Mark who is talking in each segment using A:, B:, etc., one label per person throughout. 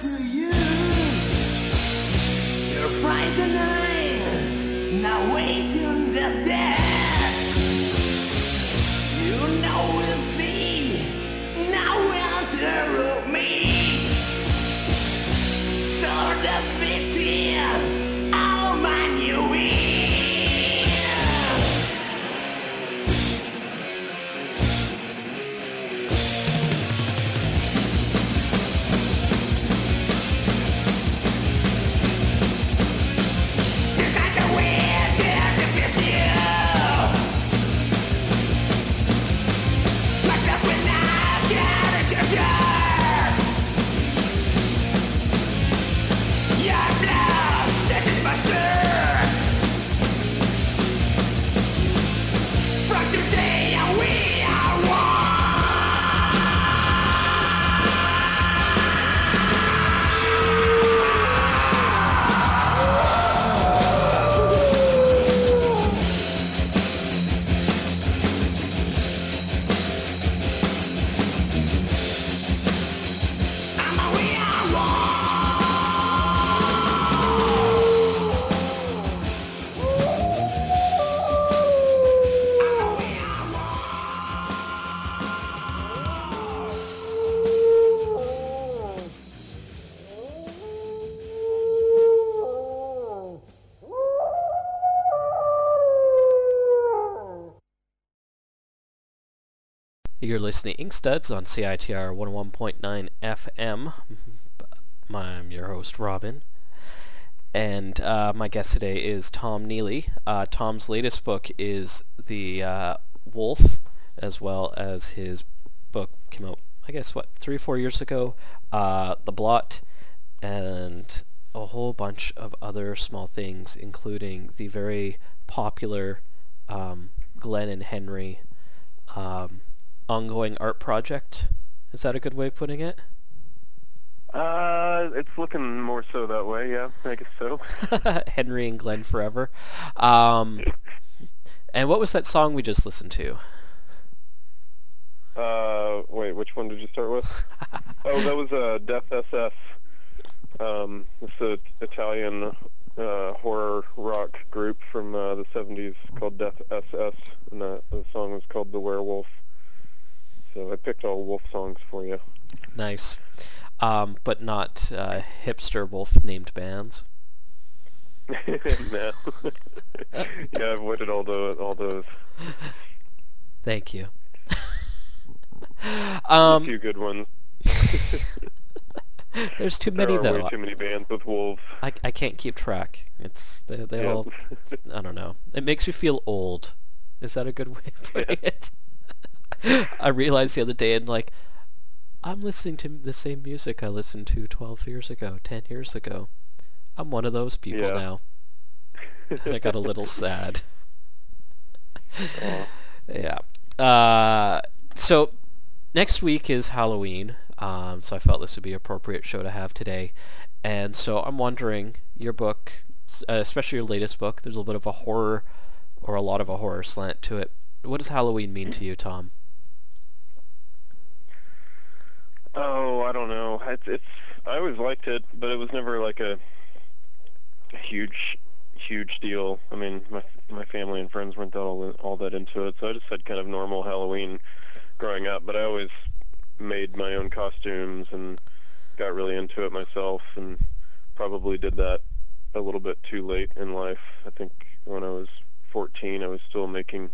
A: to you. You're frightened eyes, now waiting the death. You know we'll see, now we're enter.
B: You're listening to Inkstuds on CITR 101.9 FM. I'm your host, Robin. And uh, my guest today is Tom Neely. Uh, Tom's latest book is The uh, Wolf, as well as his book came out, I guess, what, three, or four years ago, uh, The Blot, and a whole bunch of other small things, including the very popular um, Glenn and Henry um, ongoing art project. Is that a good way of putting it?
C: Uh, it's looking more so that way. Yeah, I guess so.
B: Henry and Glenn forever. Um, and what was that song we just listened to?
C: Uh, wait, which one did you start with? oh, that was uh, Death SS. Um, it's an Italian uh, horror rock group from uh, the 70s called Death SS, and the, the song was called The Werewolf. So I picked all wolf songs for you.
B: Nice. Um, but not uh, hipster wolf named bands.
C: no. yeah, I've avoided all those. All those.
B: Thank you.
C: um, a few good ones.
B: There's too many
C: there
B: though.
C: Way too many bands with wolves.
B: I, I can't keep track. It's they, they yeah. all. I don't know. It makes you feel old. Is that a good way of putting yeah. it? I realized the other day, and like, I'm listening to the same music I listened to 12 years ago, 10 years ago. I'm one of those people
C: yeah.
B: now. I got a little sad.
C: Oh.
B: Yeah. Uh, so next week is Halloween, um, so I felt this would be an appropriate show to have today. And so I'm wondering, your book, uh, especially your latest book, there's a little bit of a horror, or a lot of a horror slant to it. What does Halloween mean to you, Tom?
C: Oh, I don't know. It's, it's I always liked it, but it was never like a, a huge, huge deal. I mean, my my family and friends weren't all all that into it, so I just had kind of normal Halloween growing up. But I always made my own costumes and got really into it myself, and probably did that a little bit too late in life. I think when I was 14, I was still making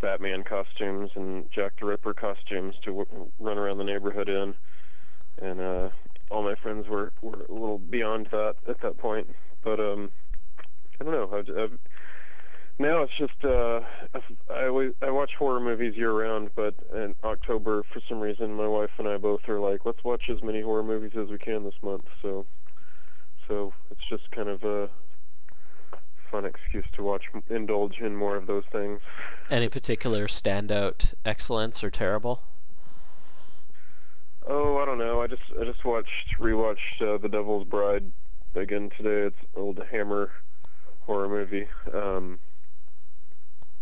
C: Batman costumes and Jack the Ripper costumes to w- run around the neighborhood in, and uh, all my friends were were a little beyond that at that point. But um, I don't know. I've, I've, now it's just uh, I I watch horror movies year round, but in October for some reason my wife and I both are like, let's watch as many horror movies as we can this month. So so it's just kind of a fun excuse to watch, indulge in more of those things.
B: Any particular standout excellence or terrible?
C: Oh, I don't know. I just I just watched rewatched uh, The Devil's Bride again today. It's an old Hammer horror movie. Um,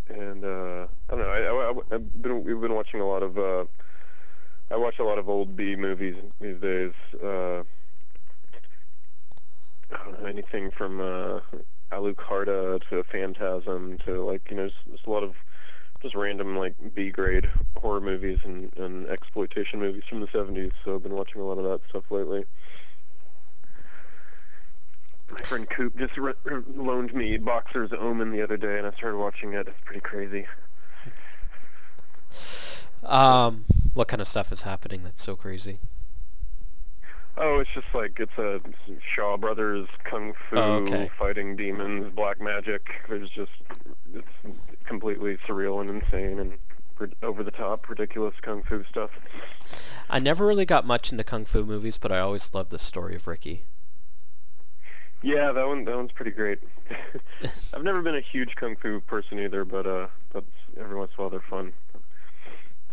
C: and uh, I don't know. I, I, have been we've been watching a lot of. Uh, I watch a lot of old B movies these days. Uh, I don't know anything from uh, Alucarda to Phantasm to like you know there's, a lot of just random like B grade horror movies and, and exploitation movies from the 70s. So I've been watching a lot of that stuff lately. My friend Coop just re- loaned me Boxer's Omen the other day, and I started watching it. It's pretty crazy.
B: Um, what kind of stuff is happening that's so crazy?
C: Oh, it's just like it's a Shaw Brothers kung fu
B: oh, okay.
C: fighting demons, black magic. There's just it's completely surreal and insane and over the top, ridiculous kung fu stuff.
B: I never really got much into kung fu movies, but I always loved the story of Ricky.
C: Yeah, that one that one's pretty great. I've never been a huge kung fu person either, but uh, but every once in a while they're fun.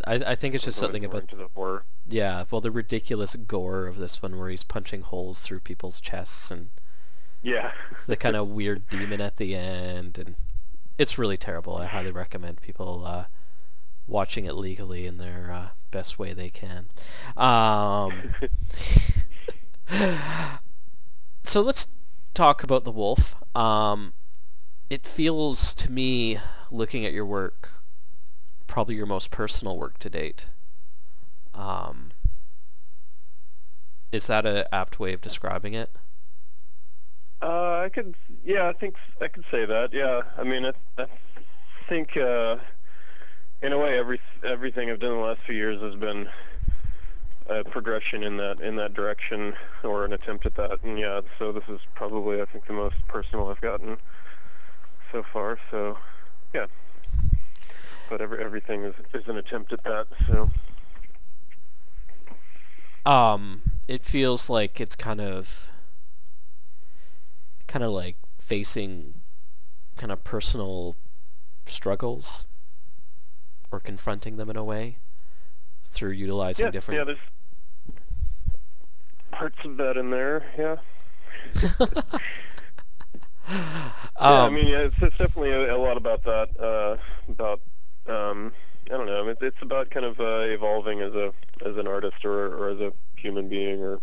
B: I I think it's just something about
C: the horror.
B: Yeah, well, the ridiculous gore of this one, where he's punching holes through people's chests, and
C: yeah,
B: the kind of weird demon at the end, and it's really terrible. I highly recommend people uh, watching it legally in their uh, best way they can. Um, so let's talk about the wolf. Um, it feels to me, looking at your work, probably your most personal work to date. Um, is that an apt way of describing it?
C: Uh, I could, yeah, I think I could say that. Yeah, I mean, I, I think uh, in a way, every everything I've done in the last few years has been a progression in that in that direction or an attempt at that. And yeah, so this is probably I think the most personal I've gotten so far. So yeah, but every everything is is an attempt at that. So
B: Um, it feels like it's kind of, kind of like facing, kind of personal struggles, or confronting them in a way, through utilizing
C: yeah,
B: different.
C: yeah, there's parts of that in there. Yeah. yeah, I
B: Um,
C: mean, yeah, it's, it's definitely a, a lot about that. Uh, about um, I don't know. It's, it's about kind of uh, evolving as a as an artist or or as a human being, or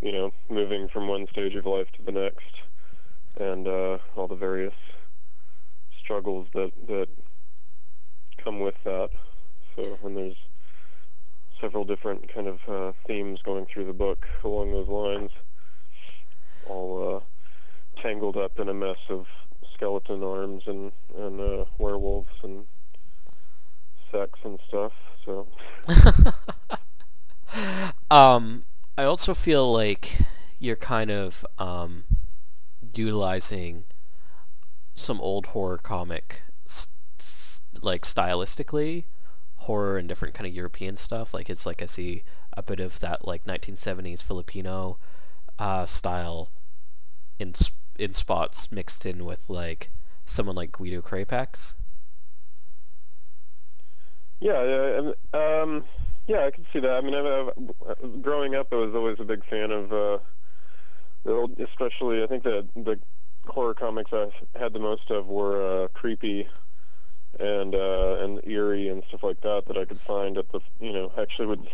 C: you know, moving from one stage of life to the next, and uh, all the various struggles that that come with that. So, and there's several different kind of uh, themes going through the book along those lines, all uh, tangled up in a mess of skeleton arms and and uh, werewolves and sex and stuff. So
B: um, I also feel like you're kind of um, utilizing some old horror comic, s- s- like stylistically, horror and different kind of European stuff. Like it's like I see a bit of that like 1970s Filipino uh, style in in spots mixed in with like someone like Guido Crepax.
C: Yeah, yeah, and, um, yeah, I can see that. I mean, I've, I've, growing up, I was always a big fan of uh, the old, especially I think the the horror comics I had the most of were uh, creepy and uh, and eerie and stuff like that that I could find at the you know actually would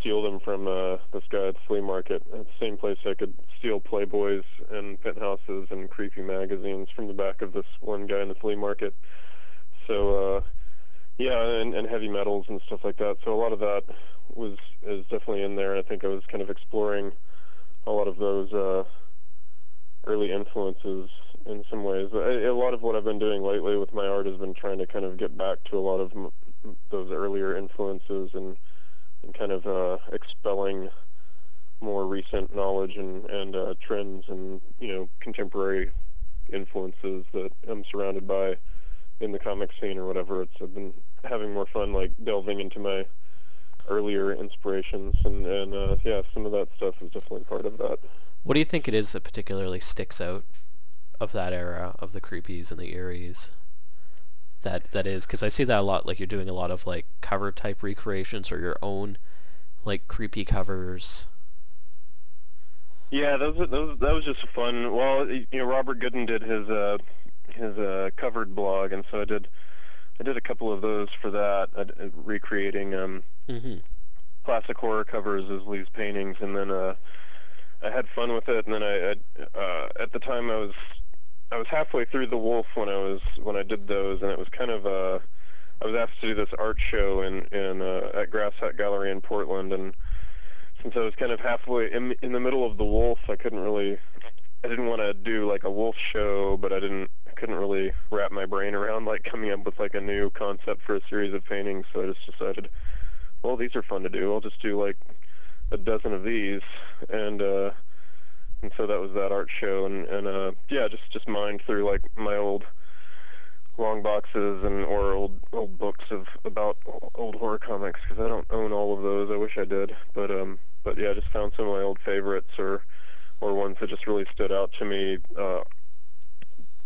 C: steal them from uh, this guy at the flea market at the same place I could steal Playboys and penthouses and creepy magazines from the back of this one guy in the flea market. So uh, yeah, and, and heavy metals and stuff like that. So a lot of that was is definitely in there. I think I was kind of exploring a lot of those uh, early influences in some ways. A, lot of what I've been doing lately with my art has been trying to kind of get back to a lot of m- those earlier influences and and kind of uh, expelling more recent knowledge and and uh, trends and you know contemporary influences that I'm surrounded by in the comic scene or whatever. It's I've been having more fun like delving into my earlier inspirations and and uh, yeah, some of that stuff is definitely part of that.
B: What do you think it is that particularly sticks out of that era of the creepies and the eerie's? That that is because I see that a lot. Like you're doing a lot of like cover type recreations or your own like creepy covers.
C: Yeah, those those that was just fun. Well, you know, Robert Goodin did his uh his uh covered blog, and so I did I did a couple of those for that, uh, recreating um
B: Mm-hmm.
C: classic horror covers as Lee's paintings, and then uh I had fun with it, and then I, I uh at the time I was I was halfway through The Wolf when I was when I did those, and it was kind of uh I was asked to do this art show in in uh, at Grass Hut Gallery in Portland, and since I was kind of halfway in in the middle of The Wolf, I couldn't really I didn't want to do like a wolf show, but I didn't couldn't really wrap my brain around like coming up with like a new concept for a series of paintings, so I just decided, well, these are fun to do. I'll just do like a dozen of these, and uh, and so that was that art show, and and uh, yeah, just just mined through like my old long boxes and or old old books of about old horror comics because I don't own all of those. I wish I did, but um, but yeah, just found some of my old favorites or or ones that just really stood out to me. Uh,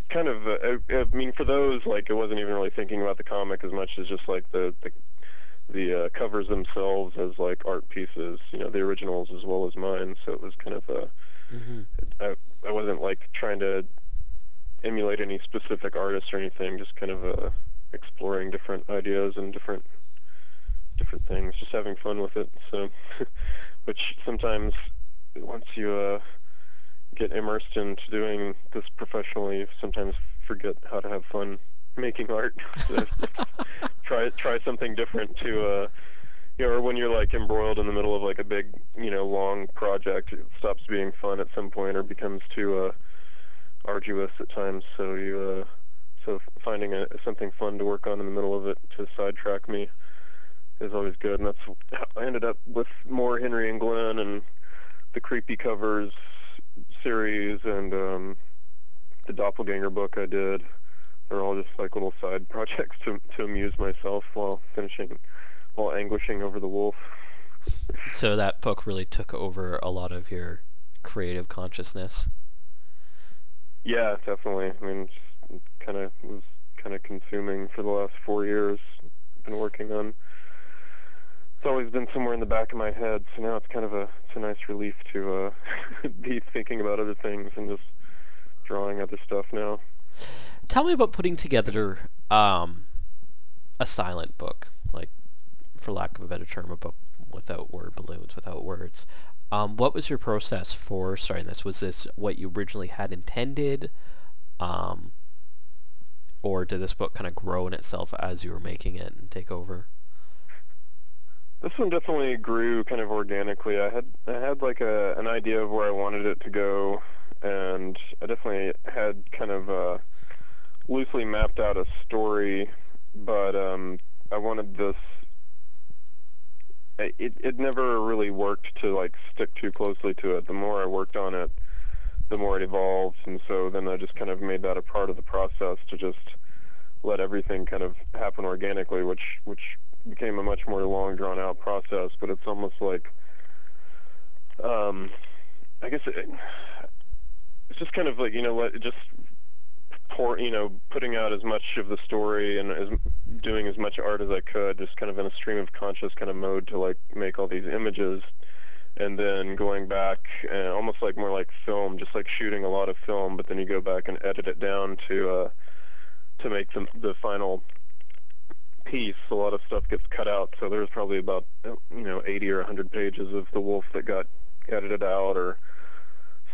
C: kind of, uh, I, I mean, for those, like, I wasn't even really thinking about the comic as much as just like the the, the uh, covers themselves as like art pieces, you know, the originals as well as mine. So it was kind of a,
B: Mm-hmm.
C: I, I wasn't like trying to emulate any specific artist or anything, just kind of uh, exploring different ideas and different different things, just having fun with it. So, which sometimes once you uh, get immersed into doing this professionally, sometimes forget how to have fun making art. Try try something different to. Uh, you know, or when you're like embroiled in the middle of like a big, you know, long project, it stops being fun at some point or becomes too uh, arduous at times. So you uh, so finding a, something fun to work on in the middle of it to sidetrack me is always good. And that's I ended up with more Henry and Glenn and the Creepy Covers series and um, the Doppelganger book I did. They're all just like little side projects to to amuse myself while finishing, while anguishing over the wolf.
B: So that book really took over a lot of your creative consciousness.
C: Yeah, definitely. I mean, kind of was kind of consuming for the last four years. Been working on. It's always been somewhere in the back of my head, so now it's kind of a it's a nice relief to uh, be thinking about other things and just drawing other stuff now.
B: Tell me about putting together um, a silent book, like, for lack of a better term, a book without word balloons, without words. Um, what was your process for starting this? Was this what you originally had intended? Um, or did this book kind of grow in itself as you were making it and take over?
C: This one definitely grew kind of organically. I had I had like a an idea of where I wanted it to go, and I definitely had kind of uh, loosely mapped out a story, but um, I wanted this. It it never really worked to like stick too closely to it. The more I worked on it, the more it evolved, and so then I just kind of made that a part of the process to just let everything kind of happen organically, which which became a much more long drawn out process. But it's almost like, um, I guess it, it's just kind of like you know let just pour you know putting out as much of the story and as doing as much art as I could, just kind of in a stream of conscious kind of mode to like make all these images and then going back and almost like more like film, just like shooting a lot of film, but then you go back and edit it down to uh, to make the the final piece. A lot of stuff gets cut out, so there's probably about you know 80 or 100 pages of the wolf that got edited out or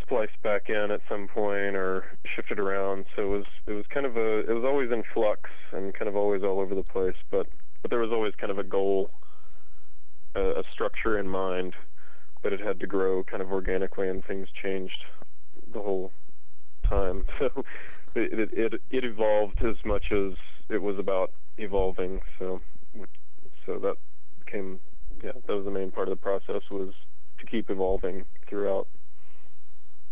C: spliced back in at some point or shifted around. So it was it was kind of a it was always in flux and kind of always all over the place, but but there was always kind of a goal, a, a structure in mind but it had to grow kind of organically, and things changed the whole time. So it it it evolved as much as it was about evolving. So so that became yeah that was the main part of the process was to keep evolving throughout.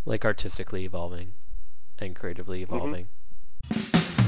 B: Like artistically evolving and creatively
C: Mm-hmm.
B: evolving.
A: I'm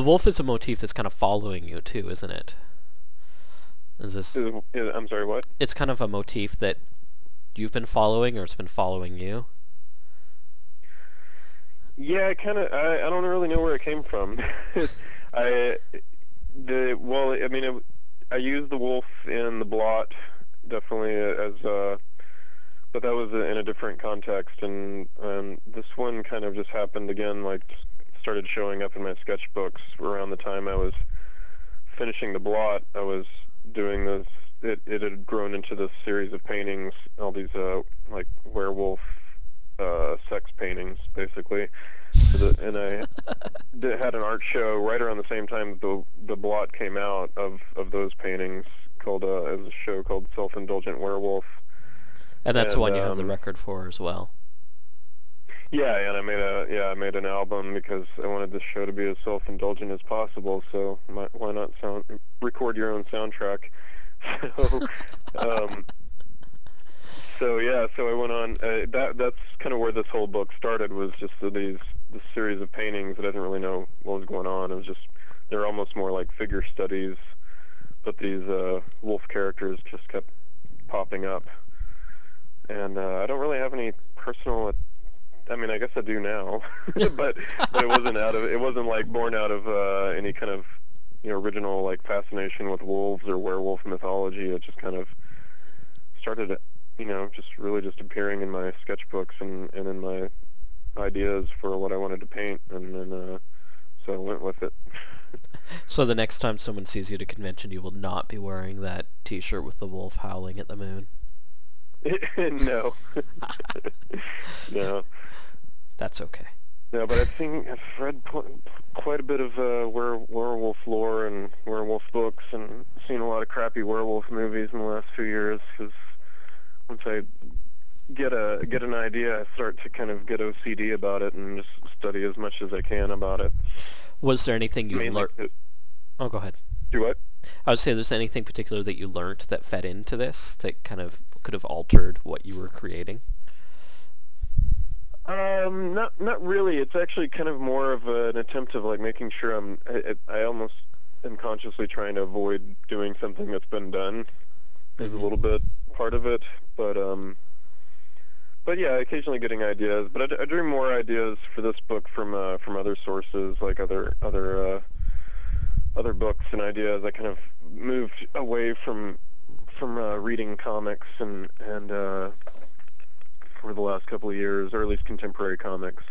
A: the
B: wolf is a motif that's kind of following you too, isn't it? Is this?
C: Is, is, I'm sorry, what?
B: It's kind of a motif that you've been following, or it's been following you.
C: Yeah, I kind of. I, I don't really know where it came from. I the well, I mean, it, I used the wolf in the blot definitely as, uh, but that was in a different context, and um, this one kind of just happened again. Like started showing up in my sketchbooks around the time I was finishing the blot. I was doing this. It it had grown into this series of paintings, all these uh, like werewolf uh, sex paintings, basically. So the, and I did, had an art show right around the same time the the blot came out of of those paintings called uh, it was a show called Self Indulgent Werewolf.
B: And that's the one you have the
C: um,
B: record for as well.
C: Yeah, and I made a yeah I made an album because I wanted this show to be as self indulgent as possible. So my, why not sound record your own soundtrack? So um, so yeah, so I went on. Uh, that that's kind of where this whole book started. Was just these this series of paintings that I didn't really know what was going on. It was just they're almost more like figure studies, but these uh, wolf characters just kept popping up. And uh, I don't really have any personal. I mean, I guess I do now, but but it wasn't out of it wasn't like born out of uh, any kind of you know original like fascination with wolves or werewolf mythology. It just kind of started you know, just really just appearing in my sketchbooks and, and in my ideas for what I wanted to paint, and then uh, so I went with it.
B: So the next time someone sees you at a convention, you will not be wearing that T-shirt with the wolf howling at the moon.
C: no, no,
B: That's okay.
C: no. But I've seen, I've read quite a bit of uh, were, werewolf lore and werewolf books, and seen a lot of crappy werewolf movies in the last few years. Because once I get a get an idea, I start to kind of get OCD about it and just study as much as I can about it.
B: Was there anything you learned? Oh, go ahead.
C: do what?
B: I would say there's anything particular that you learned that fed into this that kind of could have altered what you were creating.
C: Um, not not really. It's actually kind of more of an attempt of like making sure I'm. I, I almost am consciously trying to avoid doing something that's been done. Is a
B: Mhm.
C: little bit part of it, but um, but yeah, occasionally getting ideas. But I dream more ideas for this book from uh, from other sources, like other other uh, other books and ideas. I kind of moved away from from uh, reading comics and and uh, for the last couple of years, or at least contemporary comics,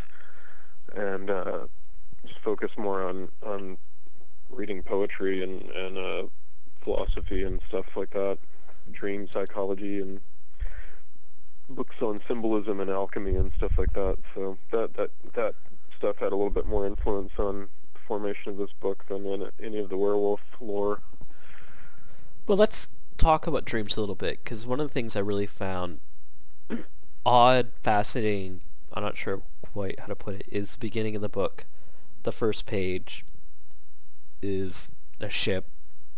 C: and uh, just focus more on on reading poetry and and uh, philosophy and stuff like that, dream psychology and books on symbolism and alchemy and stuff like that. So that that that stuff had a little bit more influence on the formation of this book than any of the werewolf lore.
B: Well, let's talk about dreams a little bit because one of the things I really found odd, fascinating, I'm not sure quite how to put it, is the beginning of the book. The first page is a ship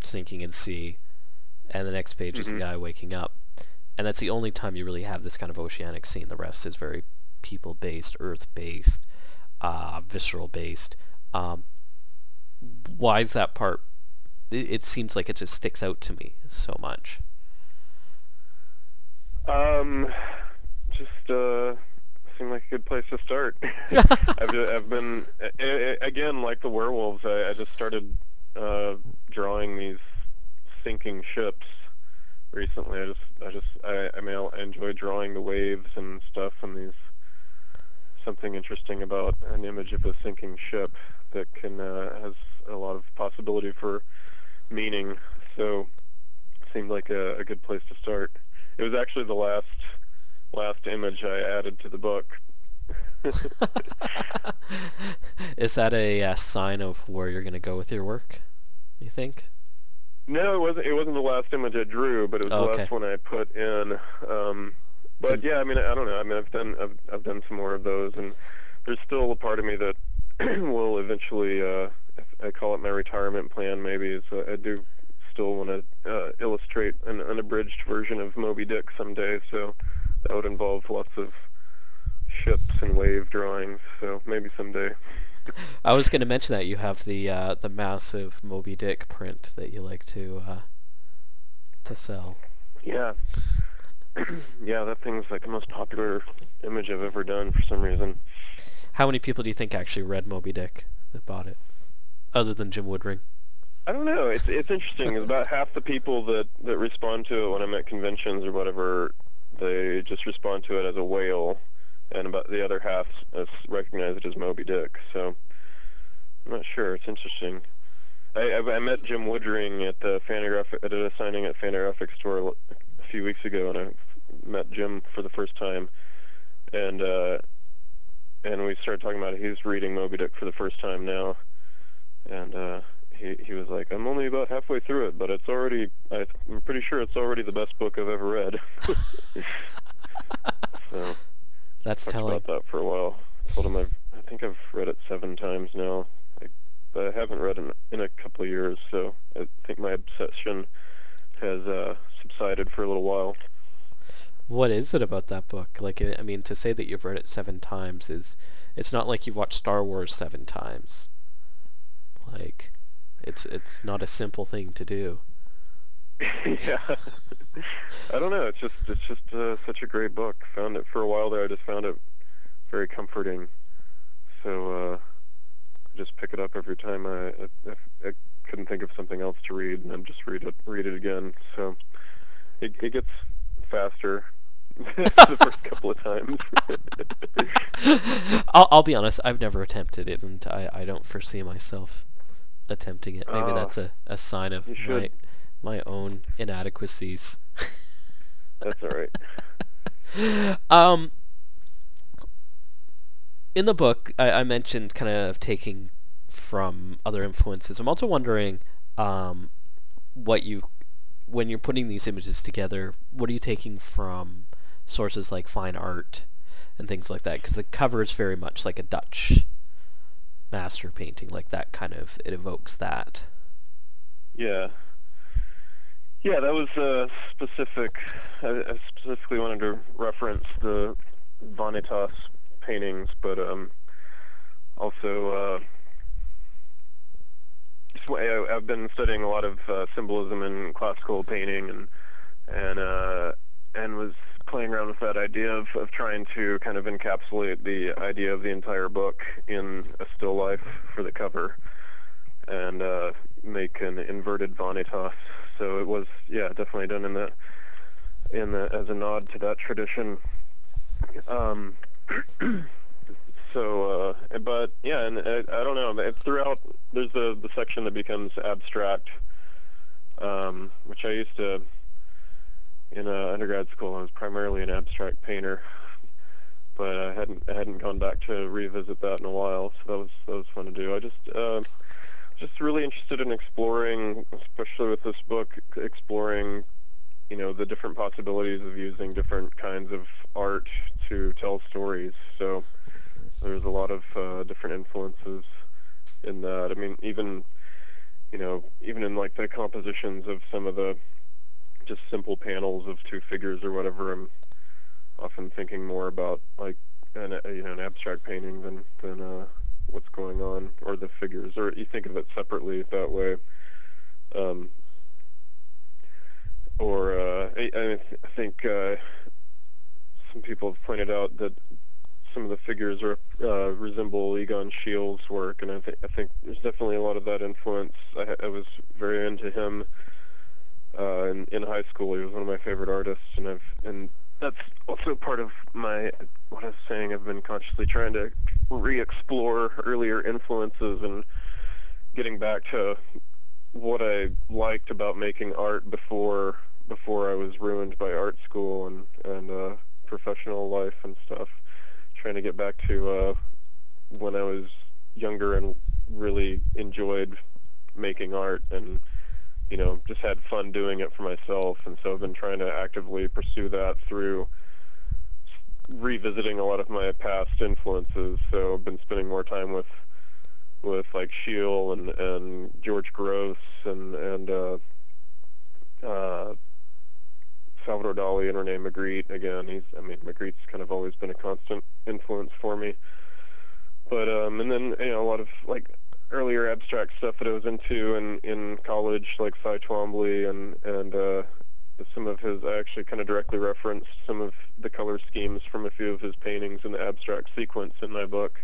B: sinking in sea, and the next page is the
C: Mhm.
B: guy waking up. And that's the only time you really have this kind of oceanic scene. The rest is very people-based, earth-based, uh, visceral-based. Um, why is that part? It, it seems like it just sticks out to me so much.
C: Um, just uh, seemed like a good place to start. I've I've been again like the werewolves. I, I just started uh, drawing these sinking ships recently. I just I just I, I mean I enjoy drawing the waves and stuff and these something interesting about an image of a sinking ship that can uh, has a lot of possibility for meaning. So seemed like a, a good place to start. It was actually the last last image I added to the book.
B: is that a uh, sign of where you're going to go with your work? You think?
C: No, it wasn't. It wasn't the last image I drew, but it was
B: Oh,
C: the
B: okay.
C: last one I put in. Um, but yeah, I mean, I don't know. I mean, I've done I've, I've done some more of those, and there's still a part of me that will eventually. Uh, I call it my retirement plan. Maybe is uh, I do still want to uh, illustrate an unabridged version of Moby Dick someday. So that would involve lots of ships and wave drawings. So maybe someday.
B: I was going to mention that you have the uh, the massive Moby Dick print that you like to uh, to sell.
C: Yeah. yeah, that thing's like the most popular image I've ever done for some reason.
B: How many people do you think actually read Moby Dick that bought it, other than Jim Woodring?
C: I don't know. It's it's interesting. about half the people that that respond to it when I'm at conventions or whatever, they just respond to it as a whale, and about the other half recognize it as Moby Dick. So I'm not sure. It's interesting. I, I, I met Jim Woodring at the Fantagraphic at a signing at Fantagraphic store a few weeks ago, and I met Jim for the first time, and uh, and we started talking about it. He's reading Moby Dick for the first time now, and uh, he he was like, "I'm only about halfway through it, but it's already. I, I'm pretty sure it's already the best book I've ever read." so
B: That's
C: talked
B: telling.
C: about that for a while. I told him I've I think I've read it seven times now, I, but I haven't read it in, in a couple of years. So I think my obsession has uh, subsided for a little while.
B: What is it about that book? Like, I I mean, to say that you've read it seven times is, it's not like you've watched Star Wars seven times. Like, it's it's not a simple thing to do.
C: yeah. I don't know. It's just it's just uh, such a great book. Found it for a while there. I just found it very comforting. So uh, I just pick it up every time I, I, I couldn't think of something else to read, and then just read it read it again. So it, it gets faster the first couple of times.
B: I'll, I'll be honest. I've never attempted it, and I, I don't foresee myself attempting it. Maybe
C: Oh,
B: that's a, a sign of my my own inadequacies.
C: That's all right.
B: um, in the book, I, I mentioned kind of taking from other influences. I'm also wondering um, what you, when you're putting these images together, what are you taking from sources like fine art and things like that? Because the cover is very much like a Dutch master painting, like that kind of, it evokes that.
C: Yeah. Yeah, that was uh, specific. I, I specifically wanted to reference the Vanitas paintings, but um, also uh, I, I've been studying a lot of uh, symbolism in classical painting, and and uh, and was playing around with that idea of, of trying to kind of encapsulate the idea of the entire book in a still life for the cover and uh, make an inverted vanitas. So it was, yeah, definitely done in the in the as a nod to that tradition. Um, so, uh, but yeah, and I, I don't know. Throughout, there's the the section that becomes abstract, um, which I used to in uh, undergrad school. I was primarily an abstract painter, but I hadn't I hadn't gone back to revisit that in a while. So that was that was fun to do. I just uh, just really interested in exploring, especially with this book, exploring, you know, the different possibilities of using different kinds of art to tell stories. So there's a lot of uh, different influences in that. I mean, even, you know, even in like the compositions of some of the just simple panels of two figures or whatever, I'm often thinking more about like an, you know, an abstract painting than than uh, what's going on or the figures, or you think of it separately that way. Um, or uh, I, I th- I think uh, some people have pointed out that some of the figures are, uh, resemble Egon Schiele's work, and I, th- I think there's definitely a lot of that influence. I, I was very into him uh, in, in high school. He was one of my favorite artists, and I've and that's also part of my what I was saying. I've been consciously trying to re-explore earlier influences and getting back to what I liked about making art before before I was ruined by art school and and uh, professional life and stuff. Trying to get back to uh, when I was younger and really enjoyed making art and you know just had fun doing it for myself. And so I've been trying to actively pursue that through revisiting a lot of my past influences. So I've been spending more time with with like Schiele and and George Grosz and and uh, uh, Salvador Dali and Rene Magritte. Again, he's I mean Magritte's kind of always been a constant influence for me. but um, and then you know a lot of like earlier abstract stuff that I was into in in college, like Cy Twombly and and uh, some of his. I actually kind of directly referenced some of the color schemes from a few of his paintings in the abstract sequence in my book.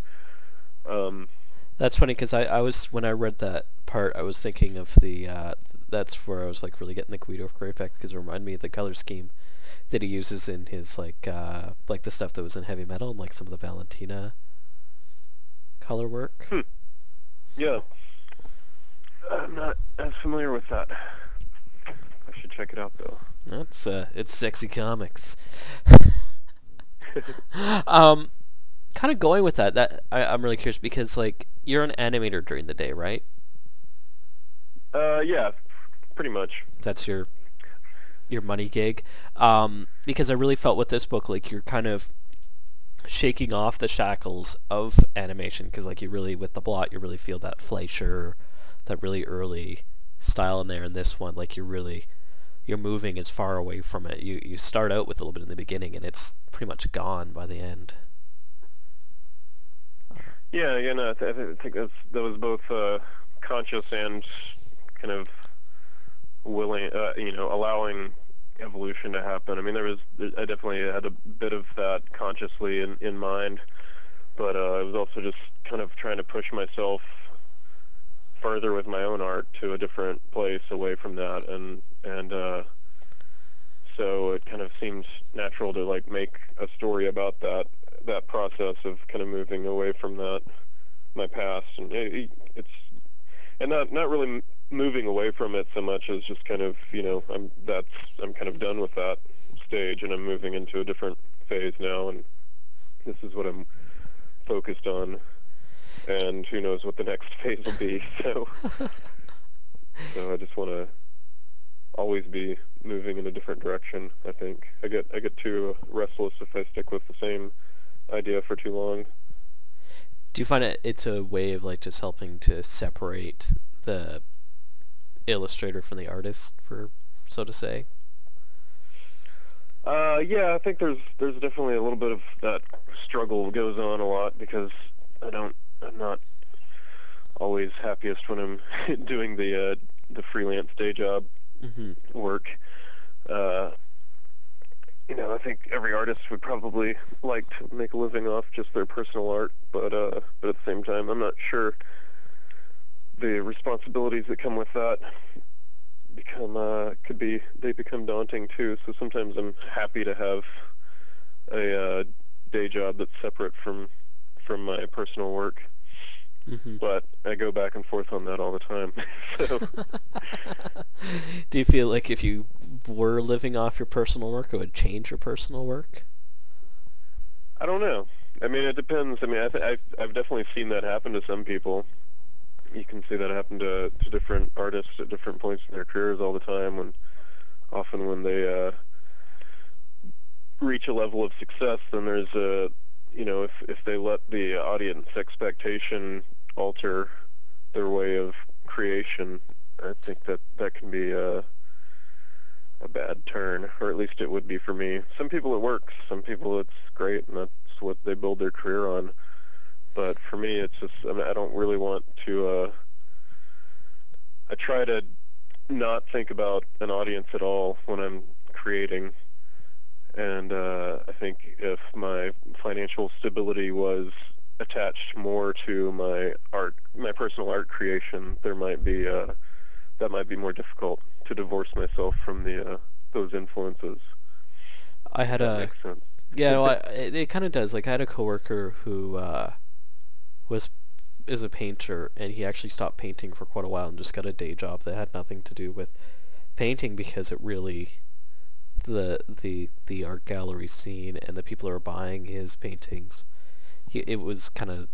C: Um,
B: That's funny because I, I was when I read that part, I was thinking of the. Uh, that's where I was like really getting the Guido Crepax because it reminded me of the color scheme that he uses in his like uh, like the stuff that was in heavy metal and like some of the Valentina color work.
C: Hmm. Yeah, I'm not as familiar with that. I should check it out though.
B: That's uh, it's sexy comics. um, kind of going with that. That I, I'm really curious because like you're an animator during the day, right?
C: Uh, yeah, pretty much.
B: That's your your money gig. Um, because I really felt with this book like you're kind of shaking off the shackles of animation because like you really with the blot you really feel that Fleischer, that really early style in there. In this one, like you're really you're moving as far away from it. You you start out with a little bit in the beginning and it's pretty much gone by the end.
C: Yeah, yeah, no, I, th- I think that's, that was both uh, conscious and kind of willing, uh, you know, allowing evolution to happen. I mean, there was, I definitely had a bit of that consciously in, in mind, but uh, I was also just kind of trying to push myself further with my own art to a different place away from that, and and uh, so it kind of seems natural to like make a story about that that process of kind of moving away from that my past and it, it's and not not really moving away from it so much as just kind of you know I'm that's I'm kind of done with that stage and I'm moving into a different phase now and this is what I'm focused on and who knows what the next phase will be so so I just want to always be moving in a different direction I think I get I get too restless if I stick with the same idea for too long.
B: Do you find it it's a way of like just helping to separate the illustrator from the artist, for so to say?
C: Uh, yeah, I think there's there's definitely a little bit of that struggle goes on a lot because I don't I'm not always happiest when I'm doing the uh, the freelance day job
B: Mm-hmm.
C: work. Uh, you know, I think every artist would probably like to make a living off just their personal art, but uh, but at the same time, I'm not sure the responsibilities that come with that become uh, could be they become daunting too. So sometimes I'm happy to have a uh, day job that's separate from from my personal work,
B: Mm-hmm.
C: but I go back and forth on that all the time. so
B: Do you feel like if you were living off your personal work, it would change your personal work?
C: I don't know. I mean, it depends. I mean, I th- I've, I've definitely seen that happen to some people. You can see that happen to, to different artists at different points in their careers all the time. When often when they uh, reach a level of success, then there's a, you know, if if they let the audience expectation alter their way of creation, I think that that can be a a bad turn, or at least it would be for me. Some people it works. Some people it's great, and that's what they build their career on. But for me, it's just I, mean, I don't really want to. Uh, I try to not think about an audience at all when I'm creating, and uh, I think if my financial stability was attached more to my art, my personal art creation, there might be uh, that might be more difficult to divorce myself from the uh, those influences.
B: I had
C: That
B: a
C: makes sense.
B: yeah, no, I, it, it kind of does. Like I had a coworker who uh, was is a painter, and he actually stopped painting for quite a while and just got a day job that had nothing to do with painting because it really the the the art gallery scene and the people who are buying his paintings. He, it was kind of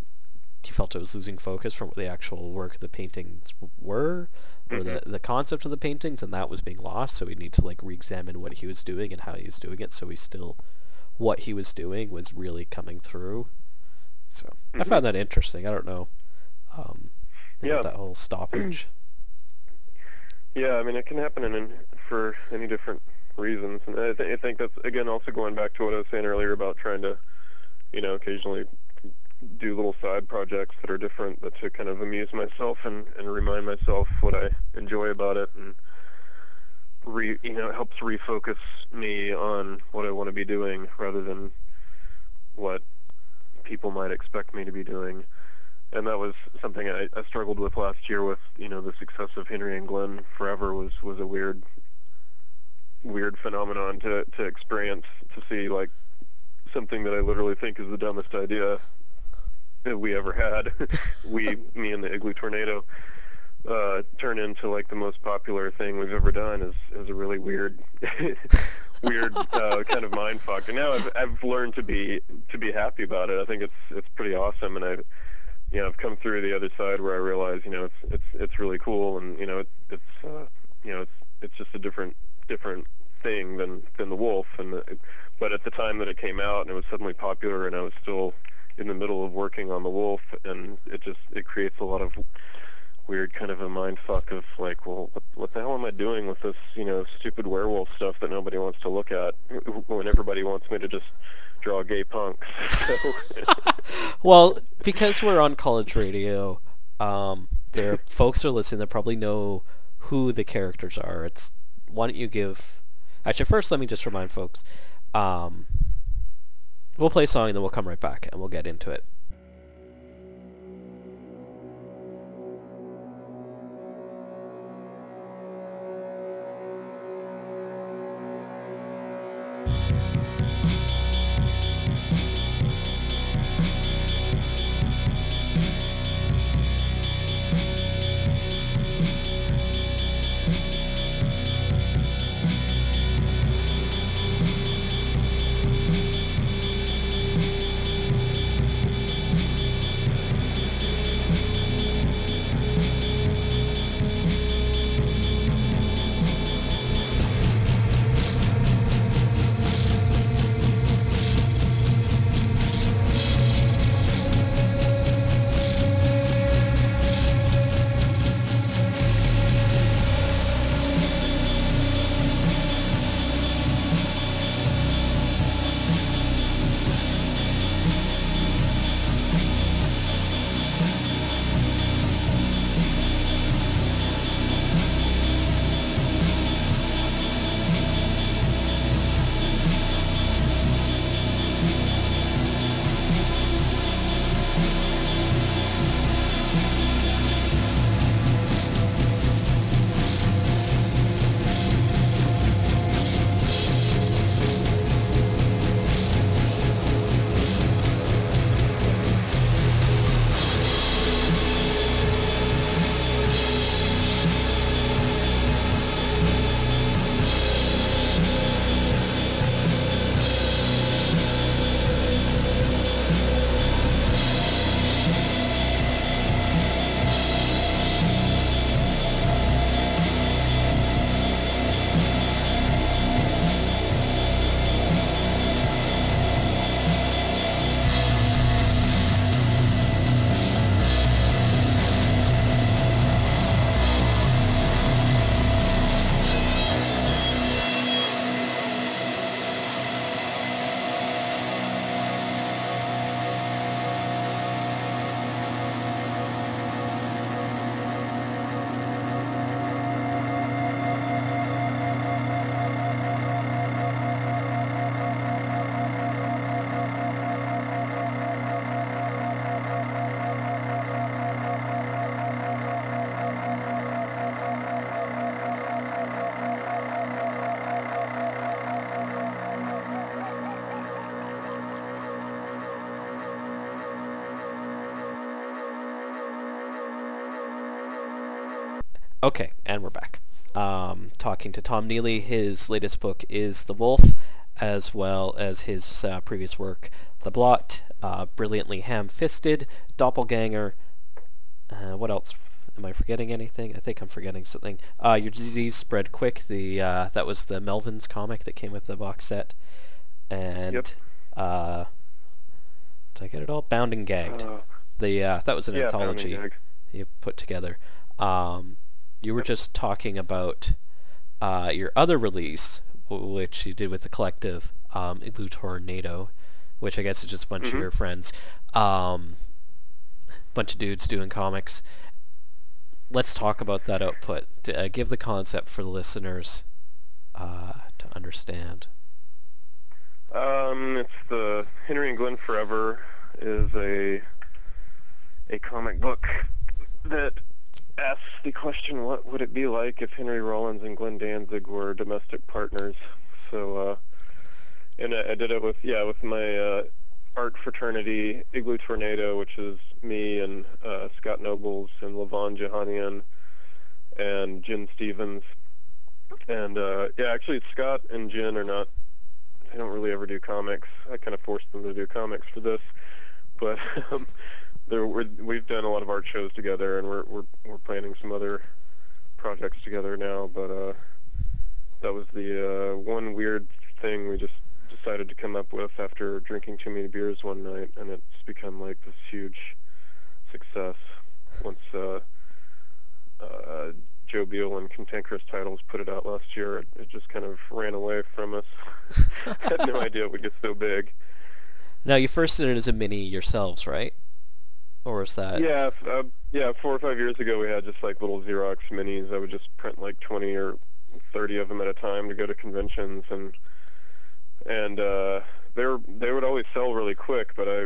B: he felt it was losing focus from what the actual work of the paintings were or the
C: Mhm.
B: the concept of the paintings and that was being lost so he need to like re-examine what he was doing and how he was doing it so he still what he was doing was really coming through so I
C: Mhm.
B: found that interesting I don't know um
C: Yeah.
B: that whole stoppage
C: Yeah, I mean, it can happen in, in for any different reasons, and I, th- I think that's again also going back to what I was saying earlier about trying to, you know, occasionally do little side projects that are different, but to kind of amuse myself and, and remind myself what I enjoy about it, and re, you know, it helps refocus me on what I want to be doing rather than what people might expect me to be doing. And that was something I, I struggled with last year with, you know, the success of Henry and Glenn Forever was, was a weird weird phenomenon to, to experience, to see like something that I literally think is the dumbest idea that we ever had. we, me and the Igloo Tornado, uh, turn into like the most popular thing we've ever done is, is a really weird, weird uh, kind of mind fuck. And now I've, I've learned to be to be happy about it. I think it's it's pretty awesome, and I, you know, I've come through the other side where I realize, you know, it's it's it's really cool, and you know, it, it's uh, you know, it's it's just a different different thing than than the Wolf. And the, but at the time that it came out, and it was suddenly popular, and I was still in the middle of working on the Wolf, and it just it creates a lot of weird kind of a mind fuck of like, well, what, what the hell am I doing with this, you know, stupid werewolf stuff that nobody wants to look at when everybody wants me to just draw gay punks.
B: Well, because we're on college radio, um, there folks are listening that probably know who the characters are. It's why don't you give? Actually, first let me just remind folks. Um, we'll play a song and then we'll come right back and we'll get into it. And we're back. Um, talking to Tom Neely. His latest book is The Wolf, as well as his uh, previous work, The Blot, uh, Brilliantly Ham-Fisted, Doppelganger. Uh, what else? Am I forgetting anything? I think I'm forgetting something. Uh, Your Disease Spread Quick. The uh, that was the Melvins comic that came with the box set. And
C: Yep.
B: uh, did I get it all? Bound and Gagged. the uh, that was an
C: yeah,
B: anthology you put together. Um, you were just talking about uh, your other release, w- which you did with the collective, um, Igloo Tornado, which I guess is just a bunch of
C: Mhm.
B: your friends. Um, bunch of dudes doing comics. Let's talk about that output. D- uh, give the concept for the listeners uh, to understand.
C: Um, it's the Henry and Glenn Forever is a a comic book that asks the question, what would it be like if Henry Rollins and Glenn Danzig were domestic partners? So, uh, and I, I did it with yeah with my uh, art fraternity Igloo Tornado, which is me and uh, Scott Nobles and Levon Jihanian and Jen Stevens. And uh, yeah, actually Scott and Jen are not they don't really ever do comics. I kind of forced them to do comics for this, but um, there we're, we've done a lot of art shows together, and we're we're we're planning some other projects together now. But uh, that was the uh, one weird thing we just decided to come up with after drinking too many beers one night, and it's become like this huge success once uh, uh, Joe Biel and Cantankerous Titles put it out last year. It, it just kind of ran away from us. I had no idea it would get so big.
B: Now you first did it as a mini yourselves, right? Or was that?
C: Yeah, uh, yeah. Four or five years ago, we had just like little Xerox minis. I would just print like 20 or 30 of them at a time to go to conventions, and and uh, they were they would always sell really quick. But I,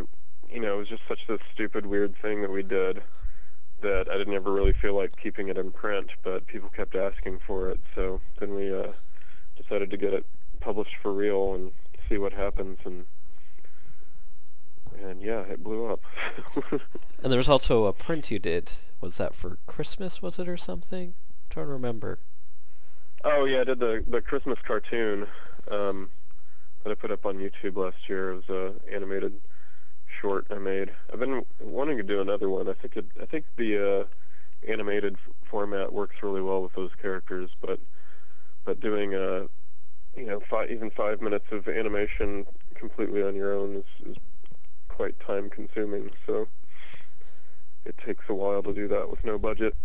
C: you know, it was just such this stupid, weird thing that we did that I didn't ever really feel like keeping it in print. But people kept asking for it, so then we uh, decided to get it published for real and see what happens. And and yeah, it blew up.
B: And there was also a print you did. Was that for Christmas? Was it or something? I'm trying to remember.
C: Oh yeah, I did the the Christmas cartoon um, that I put up on YouTube last year. It was a animated short I made. I've been wanting to do another one. I think it, I think the uh, animated f- format works really well with those characters, but but doing uh, you know five, even five minutes of animation completely on your own is, is quite time consuming. So it takes a while to do that with no budget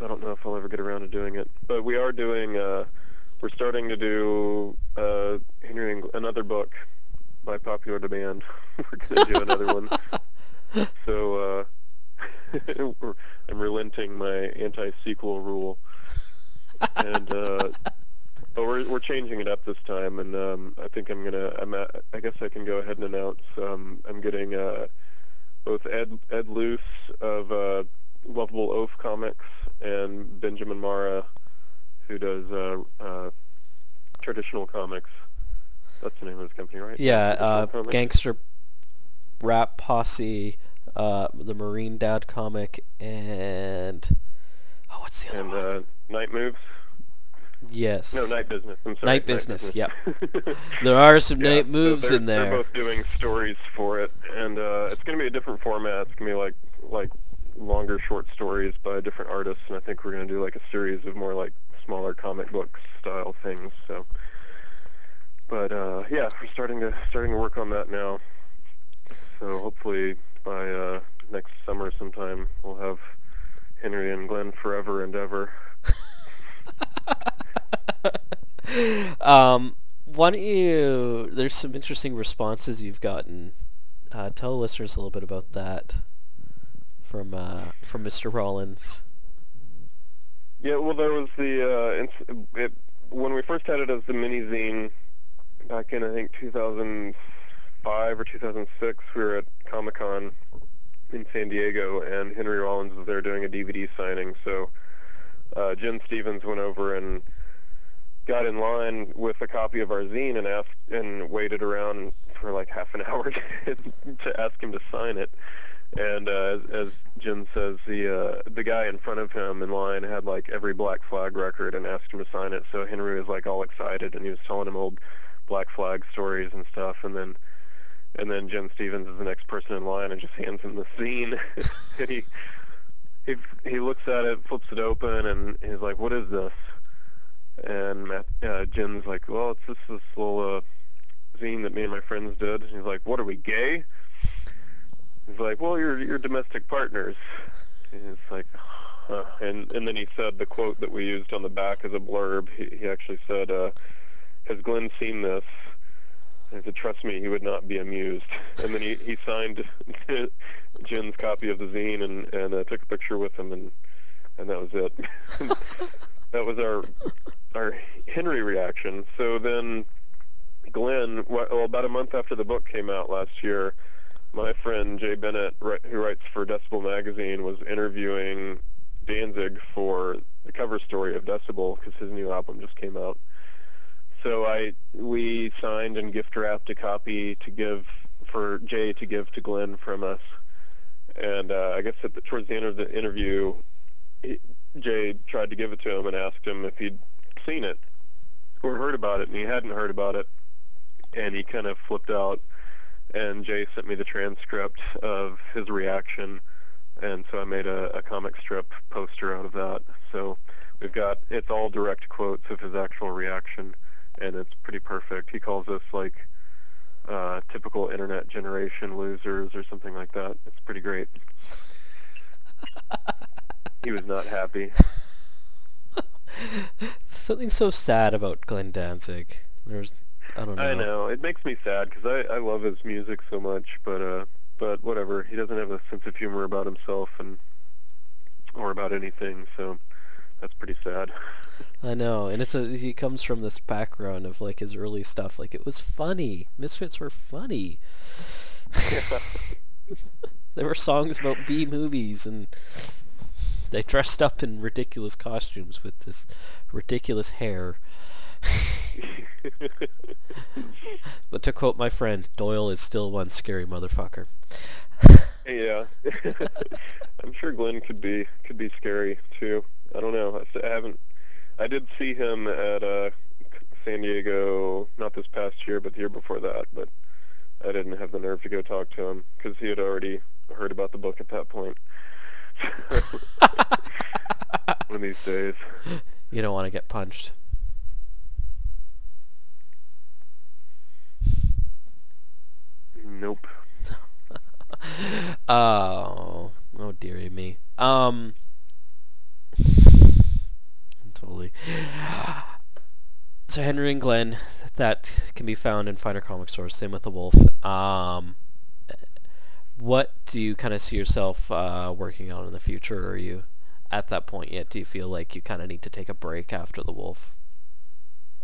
C: so I don't know if I'll ever get around to doing it. But we are doing, uh, we're starting to do uh, Henry Eng- another book by popular demand. we're going to do another one. So uh, I'm relenting my anti-sequel rule, and uh, but we're we're changing it up this time, and um, I think I'm gonna. I'm at, I guess I can go ahead and announce. Um, I'm getting uh, both Ed Ed Luce of uh, Wuvable Oaf Comics and Benjamin Marra, who does uh, uh, traditional comics. That's the name of his company, right?
B: Yeah, uh, Gangster Rap Posse, uh, the Marine Dad comic, and oh, what's the other
C: And
B: one?
C: uh, Night Moves.
B: Yes.
C: No, Night Business. I'm sorry.
B: Night Business, yep. There are some
C: Yeah,
B: night moves
C: they're,
B: in there.
C: They're both doing stories for it, and uh, it's going to be a different format. It's going to be like like longer short stories by different artists, and I think we're going to do like a series of more like smaller comic book style things. So, but uh, yeah, we're starting to starting to work on that now. So hopefully by uh, next summer sometime we'll have Henry and Glenn forever and ever.
B: um, why don't you? There's some interesting responses you've gotten. Uh, tell listeners a little bit about that from uh, from Mr. Rollins.
C: Yeah, well, there was the uh, it, when we first had it as the mini zine back in I think 2005 or 2006. We were at Comic Con in San Diego, and Henry Rollins was there doing a DVD signing. So uh, Jen Stevens went over and got in line with a copy of our zine and asked and waited around for like half an hour to ask him to sign it. And uh, as, as Jim says, the uh, the guy in front of him in line had like every Black Flag record and asked him to sign it. So Henry was like all excited, and he was telling him old Black Flag stories and stuff. And then and then Jim Stevens is the next person in line and just hands him the zine, and he he he looks at it, flips it open, and he's like, "What is this?" And Matt, uh, Jim's like, "Well, it's just this little uh, zine that me and my friends did." And he's like, "What are we gay?" He's like, "Well, you're you're domestic partners." And it's like, huh. and and then he said the quote that we used on the back as a blurb. He, he actually said, uh, "Has Glenn seen this?" I said, trust me, he would not be amused. And then he, he signed Jen's copy of the zine and, and uh, took a picture with him, and, and that was it. that was our our Henry reaction. So then Glenn, well, about a month after the book came out last year, my friend Jay Bennett, who writes for Decibel magazine, was interviewing Danzig for the cover story of Decibel because his new album just came out. So I we signed and gift wrapped a copy to give for Jay to give to Glenn from us. And uh, I guess at the, towards the end of the interview, he, Jay tried to give it to him and asked him if he'd seen it or heard about it, and he hadn't heard about it. And he kind of flipped out. And Jay sent me the transcript of his reaction, and so I made a, a comic strip poster out of that. So we've got it's all direct quotes of his actual reaction and it's pretty perfect. He calls us like uh, typical internet generation losers or something like that. It's pretty great. he was not happy.
B: Something so sad about Glenn Danzig. There's, I don't know.
C: I know it makes me sad because I I love his music so much, but uh, but whatever. He doesn't have a sense of humor about himself and or about anything, so that's pretty sad.
B: I know, and it's a he comes from this background of like his early stuff. Like it was funny. Misfits were funny. there were songs about B movies, and they dressed up in ridiculous costumes with this ridiculous hair. but to quote my friend, Doyle is still one scary motherfucker.
C: Yeah, I'm sure Glenn could be could be scary too. I don't know. I haven't. I did see him at uh, San Diego, not this past year, but the year before that. But I didn't have the nerve to go talk to him because he had already heard about the book at that point. One of these days.
B: You don't want to get punched.
C: Nope.
B: oh, oh dearie me. Um, totally. So Henry and Glenn, that can be found in finer comic stores. Same with the Wolf. Um, what do you kind of see yourself uh, working on in the future? Are you at that point yet? Do you feel like you kind of need to take a break after the Wolf?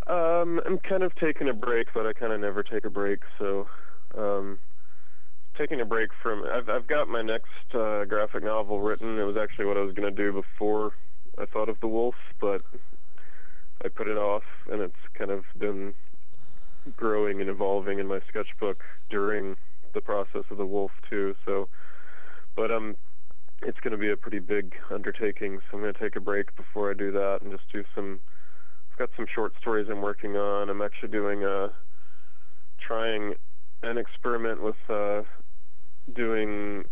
C: Um, I'm kind of taking a break, but I kind of never take a break. So, um, taking a break from. I've I've got my next uh, graphic novel written. It was actually what I was going to do before I thought of the Wolf, but I put it off, and it's kind of been growing and evolving in my sketchbook during the process of the Wolf too. So, but um, it's going to be a pretty big undertaking. So I'm going to take a break before I do that and just do some. I've got some short stories I'm working on. I'm actually doing a trying an experiment with uh, doing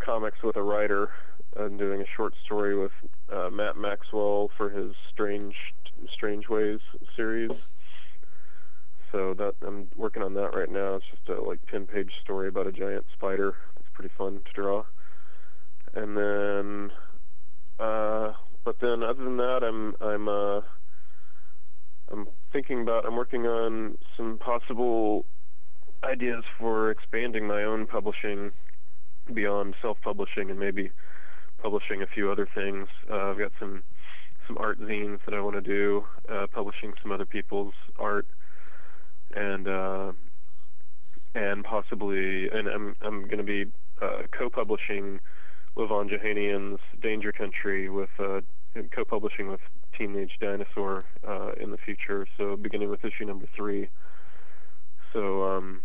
C: comics with a writer and doing a short story with uh, Matt Maxwell for his Strange Strange Ways series. So that I'm working on that right now. It's just a like 10-page story about a giant spider. It's pretty fun to draw. And then, uh, but then other than that, I'm I'm uh, I'm thinking about. I'm working on some possible ideas for expanding my own publishing beyond self-publishing and maybe publishing a few other things. Uh, I've got some some art zines that I want to do, uh, publishing some other people's art, and uh, and possibly, and I'm I'm going to be uh, co-publishing Levon Jihanian's Danger Country with uh, co-publishing with Teenage Dinosaur uh, in the future. So beginning with issue number three. So um,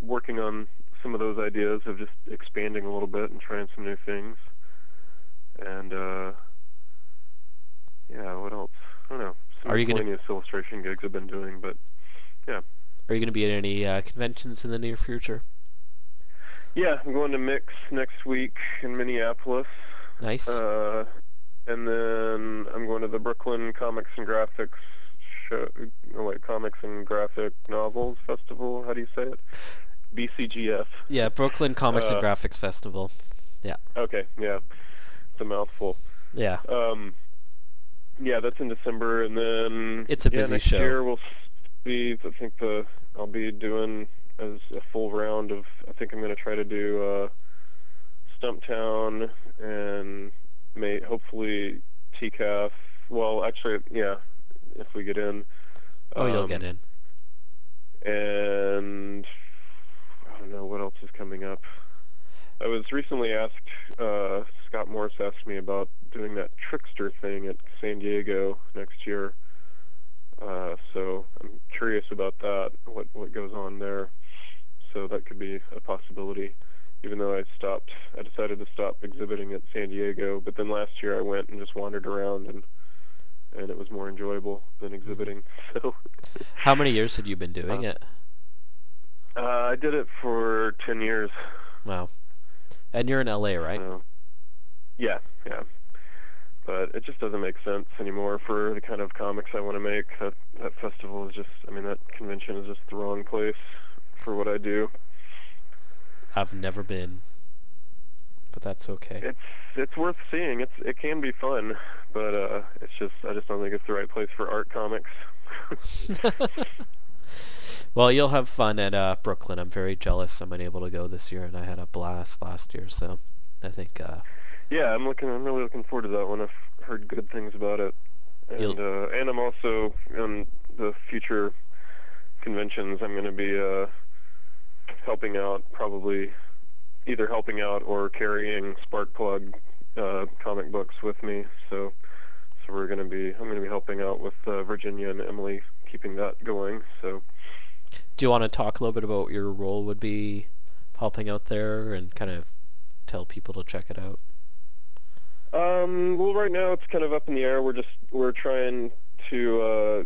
C: working on some of those ideas of just expanding a little bit and trying some new things. And uh, yeah, what else? I don't know. Some
B: Are you gonna-
C: illustration gigs I've been doing, but yeah.
B: Are you going to be at any uh, conventions in the near future?
C: Yeah, I'm going to Mix next week in Minneapolis.
B: Nice.
C: Uh, and then I'm going to the Brooklyn Comics and Graphics show, wait, Comics and Graphic Novels Festival. How do you say it? BCGF.
B: yeah, Brooklyn Comics and
C: uh,
B: Graphics Festival. Yeah.
C: Okay, yeah, it's a mouthful.
B: Yeah.
C: Um, yeah, that's in December, and then
B: It's a
C: yeah,
B: busy
C: next
B: show.
C: year we'll I think the I'll be doing as a full round of. I think I'm going to try to do uh, Stumptown and may hopefully TCAF. Well, actually, yeah, if we get in.
B: Oh, you'll
C: Um,
B: get in.
C: and I don't know what else is coming up. I was recently asked, uh, Scott Morse asked me about doing that trickster thing at San Diego next year. Uh, so I'm curious about that, what what goes on there. So that could be a possibility. Even though I stopped, I decided to stop exhibiting at San Diego. But then last year I went and just wandered around, and and it was more enjoyable than exhibiting. So
B: How many years had you been doing
C: uh,
B: it?
C: uh, I did it for ten years.
B: Wow. And you're in LA, right?
C: So, yeah, yeah. But it just doesn't make sense anymore for the kind of comics I want to make. That that festival is just, I mean, that convention is just the wrong place for what I do.
B: I've never been, but that's okay.
C: It's it's worth seeing. It's it can be fun, but uh, it's just I just don't think it's the right place for art comics.
B: well, you'll have fun at uh, Brooklyn. I'm very jealous. I'm unable to go this year, and I had a blast last year. So I think uh,
C: yeah, I'm looking. I'm really looking forward to that one. I've heard good things about it, and uh, and I'm also in the future conventions. I'm going to be uh, helping out, probably either helping out or carrying Sparkplug uh, comic books with me. So so we're going to be. I'm going to be helping out with uh, Virginia and Emily, keeping that going. So.
B: do you want to talk a little bit about what your role would be helping out there, and kind of tell people to check it out?
C: Um, well, right now it's kind of up in the air. We're just we're trying to uh,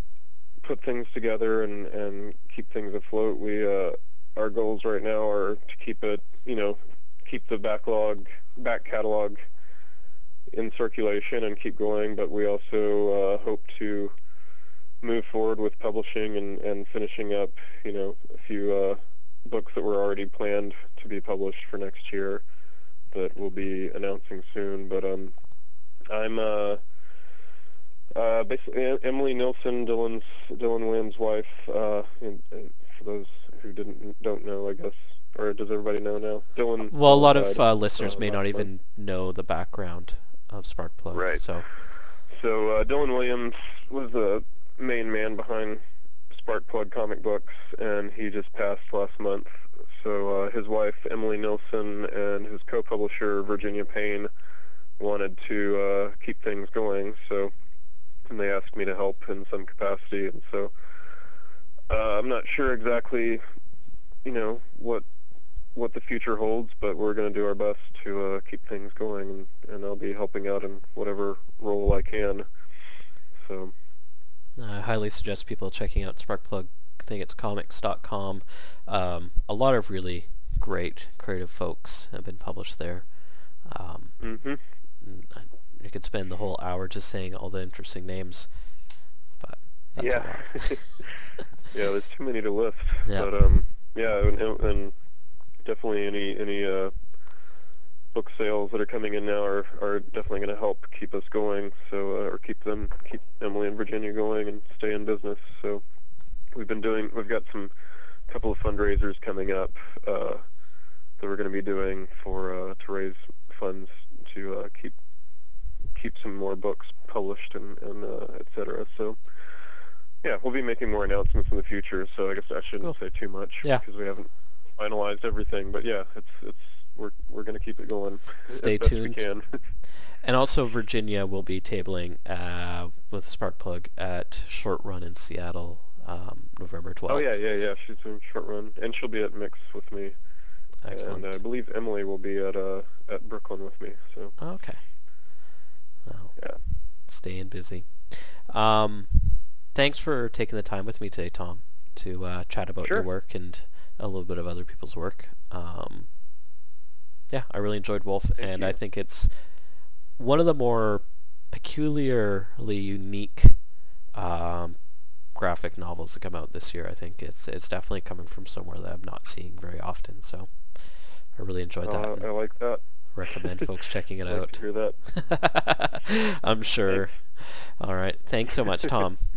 C: put things together and and keep things afloat. We uh, our goals right now are to keep it, you know, keep the backlog back catalog in circulation and keep going. But we also uh, hope to move forward with publishing and and finishing up, you know, a few uh, books that were already planned to be published for next year that we'll be announcing soon. But um, I'm uh, uh, basically Emily Nilsson, Dylan's Dylan Williams' wife. Uh, and, and for those who didn't don't know, I guess, or does everybody know now? Dylan.
B: Well, a lot of uh, listeners
C: uh,
B: may
C: last
B: not
C: month.
B: even know the background of Sparkplug.
C: Right.
B: So
C: So uh, Dylan Williams was the main man behind Sparkplug comic books, and he just passed last month. So uh, his wife Emily Nilsson and his co-publisher Virginia Payne wanted to uh, keep things going. So and they asked me to help in some capacity, and so uh, I'm not sure exactly, you know, what what the future holds, but we're going to do our best to uh, keep things going, and, and I'll be helping out in whatever role I can. So,
B: I highly suggest people checking out Sparkplug. I think it's comics.com. Um, a lot of really great creative folks have been published there. Um,
C: hmm
B: I- you could spend the whole hour just saying all the interesting names, but that's
C: yeah, yeah. There's too many to list,
B: Yeah.
C: but um, yeah, and, and definitely any any uh, book sales that are coming in now are are definitely going to help keep us going. So, uh, or keep them, keep Emily and Virginia going, and stay in business. So, we've been doing. We've got some couple of fundraisers coming up uh, that we're going to be doing for uh, to raise funds to uh, keep keep some more books published and, and uh, et. So yeah, we'll be making more announcements in the future. So I guess I shouldn't
B: Cool.
C: say too much
B: Yeah.
C: because we haven't finalized everything. But yeah, it's it's we're we're going to keep it going
B: Stay tuned.
C: we can.
B: And also Virginia will be tabling uh, with Sparkplug at Short Run in Seattle, um, November 12th.
C: oh yeah, yeah, yeah. She's doing short run, and she'll be at Mix with me.
B: Excellent.
C: And I believe Emily will be at uh at Brooklyn with me. So
B: Okay. Well,
C: yeah.
B: staying busy. Um, thanks for taking the time with me today, Tom, to uh, chat about your work and a little bit of other people's work. Um, yeah, I really enjoyed Wolf,
C: Thank
B: and I think it's one of the more peculiarly unique um, graphic novels that come out this year. I think it's it's definitely coming from somewhere that I'm not seeing very often. So I really enjoyed that.
C: Uh,
B: and
C: I like that.
B: recommend folks checking it out.
C: hear that.
B: I'm sure. All right. Thanks so much, Tom.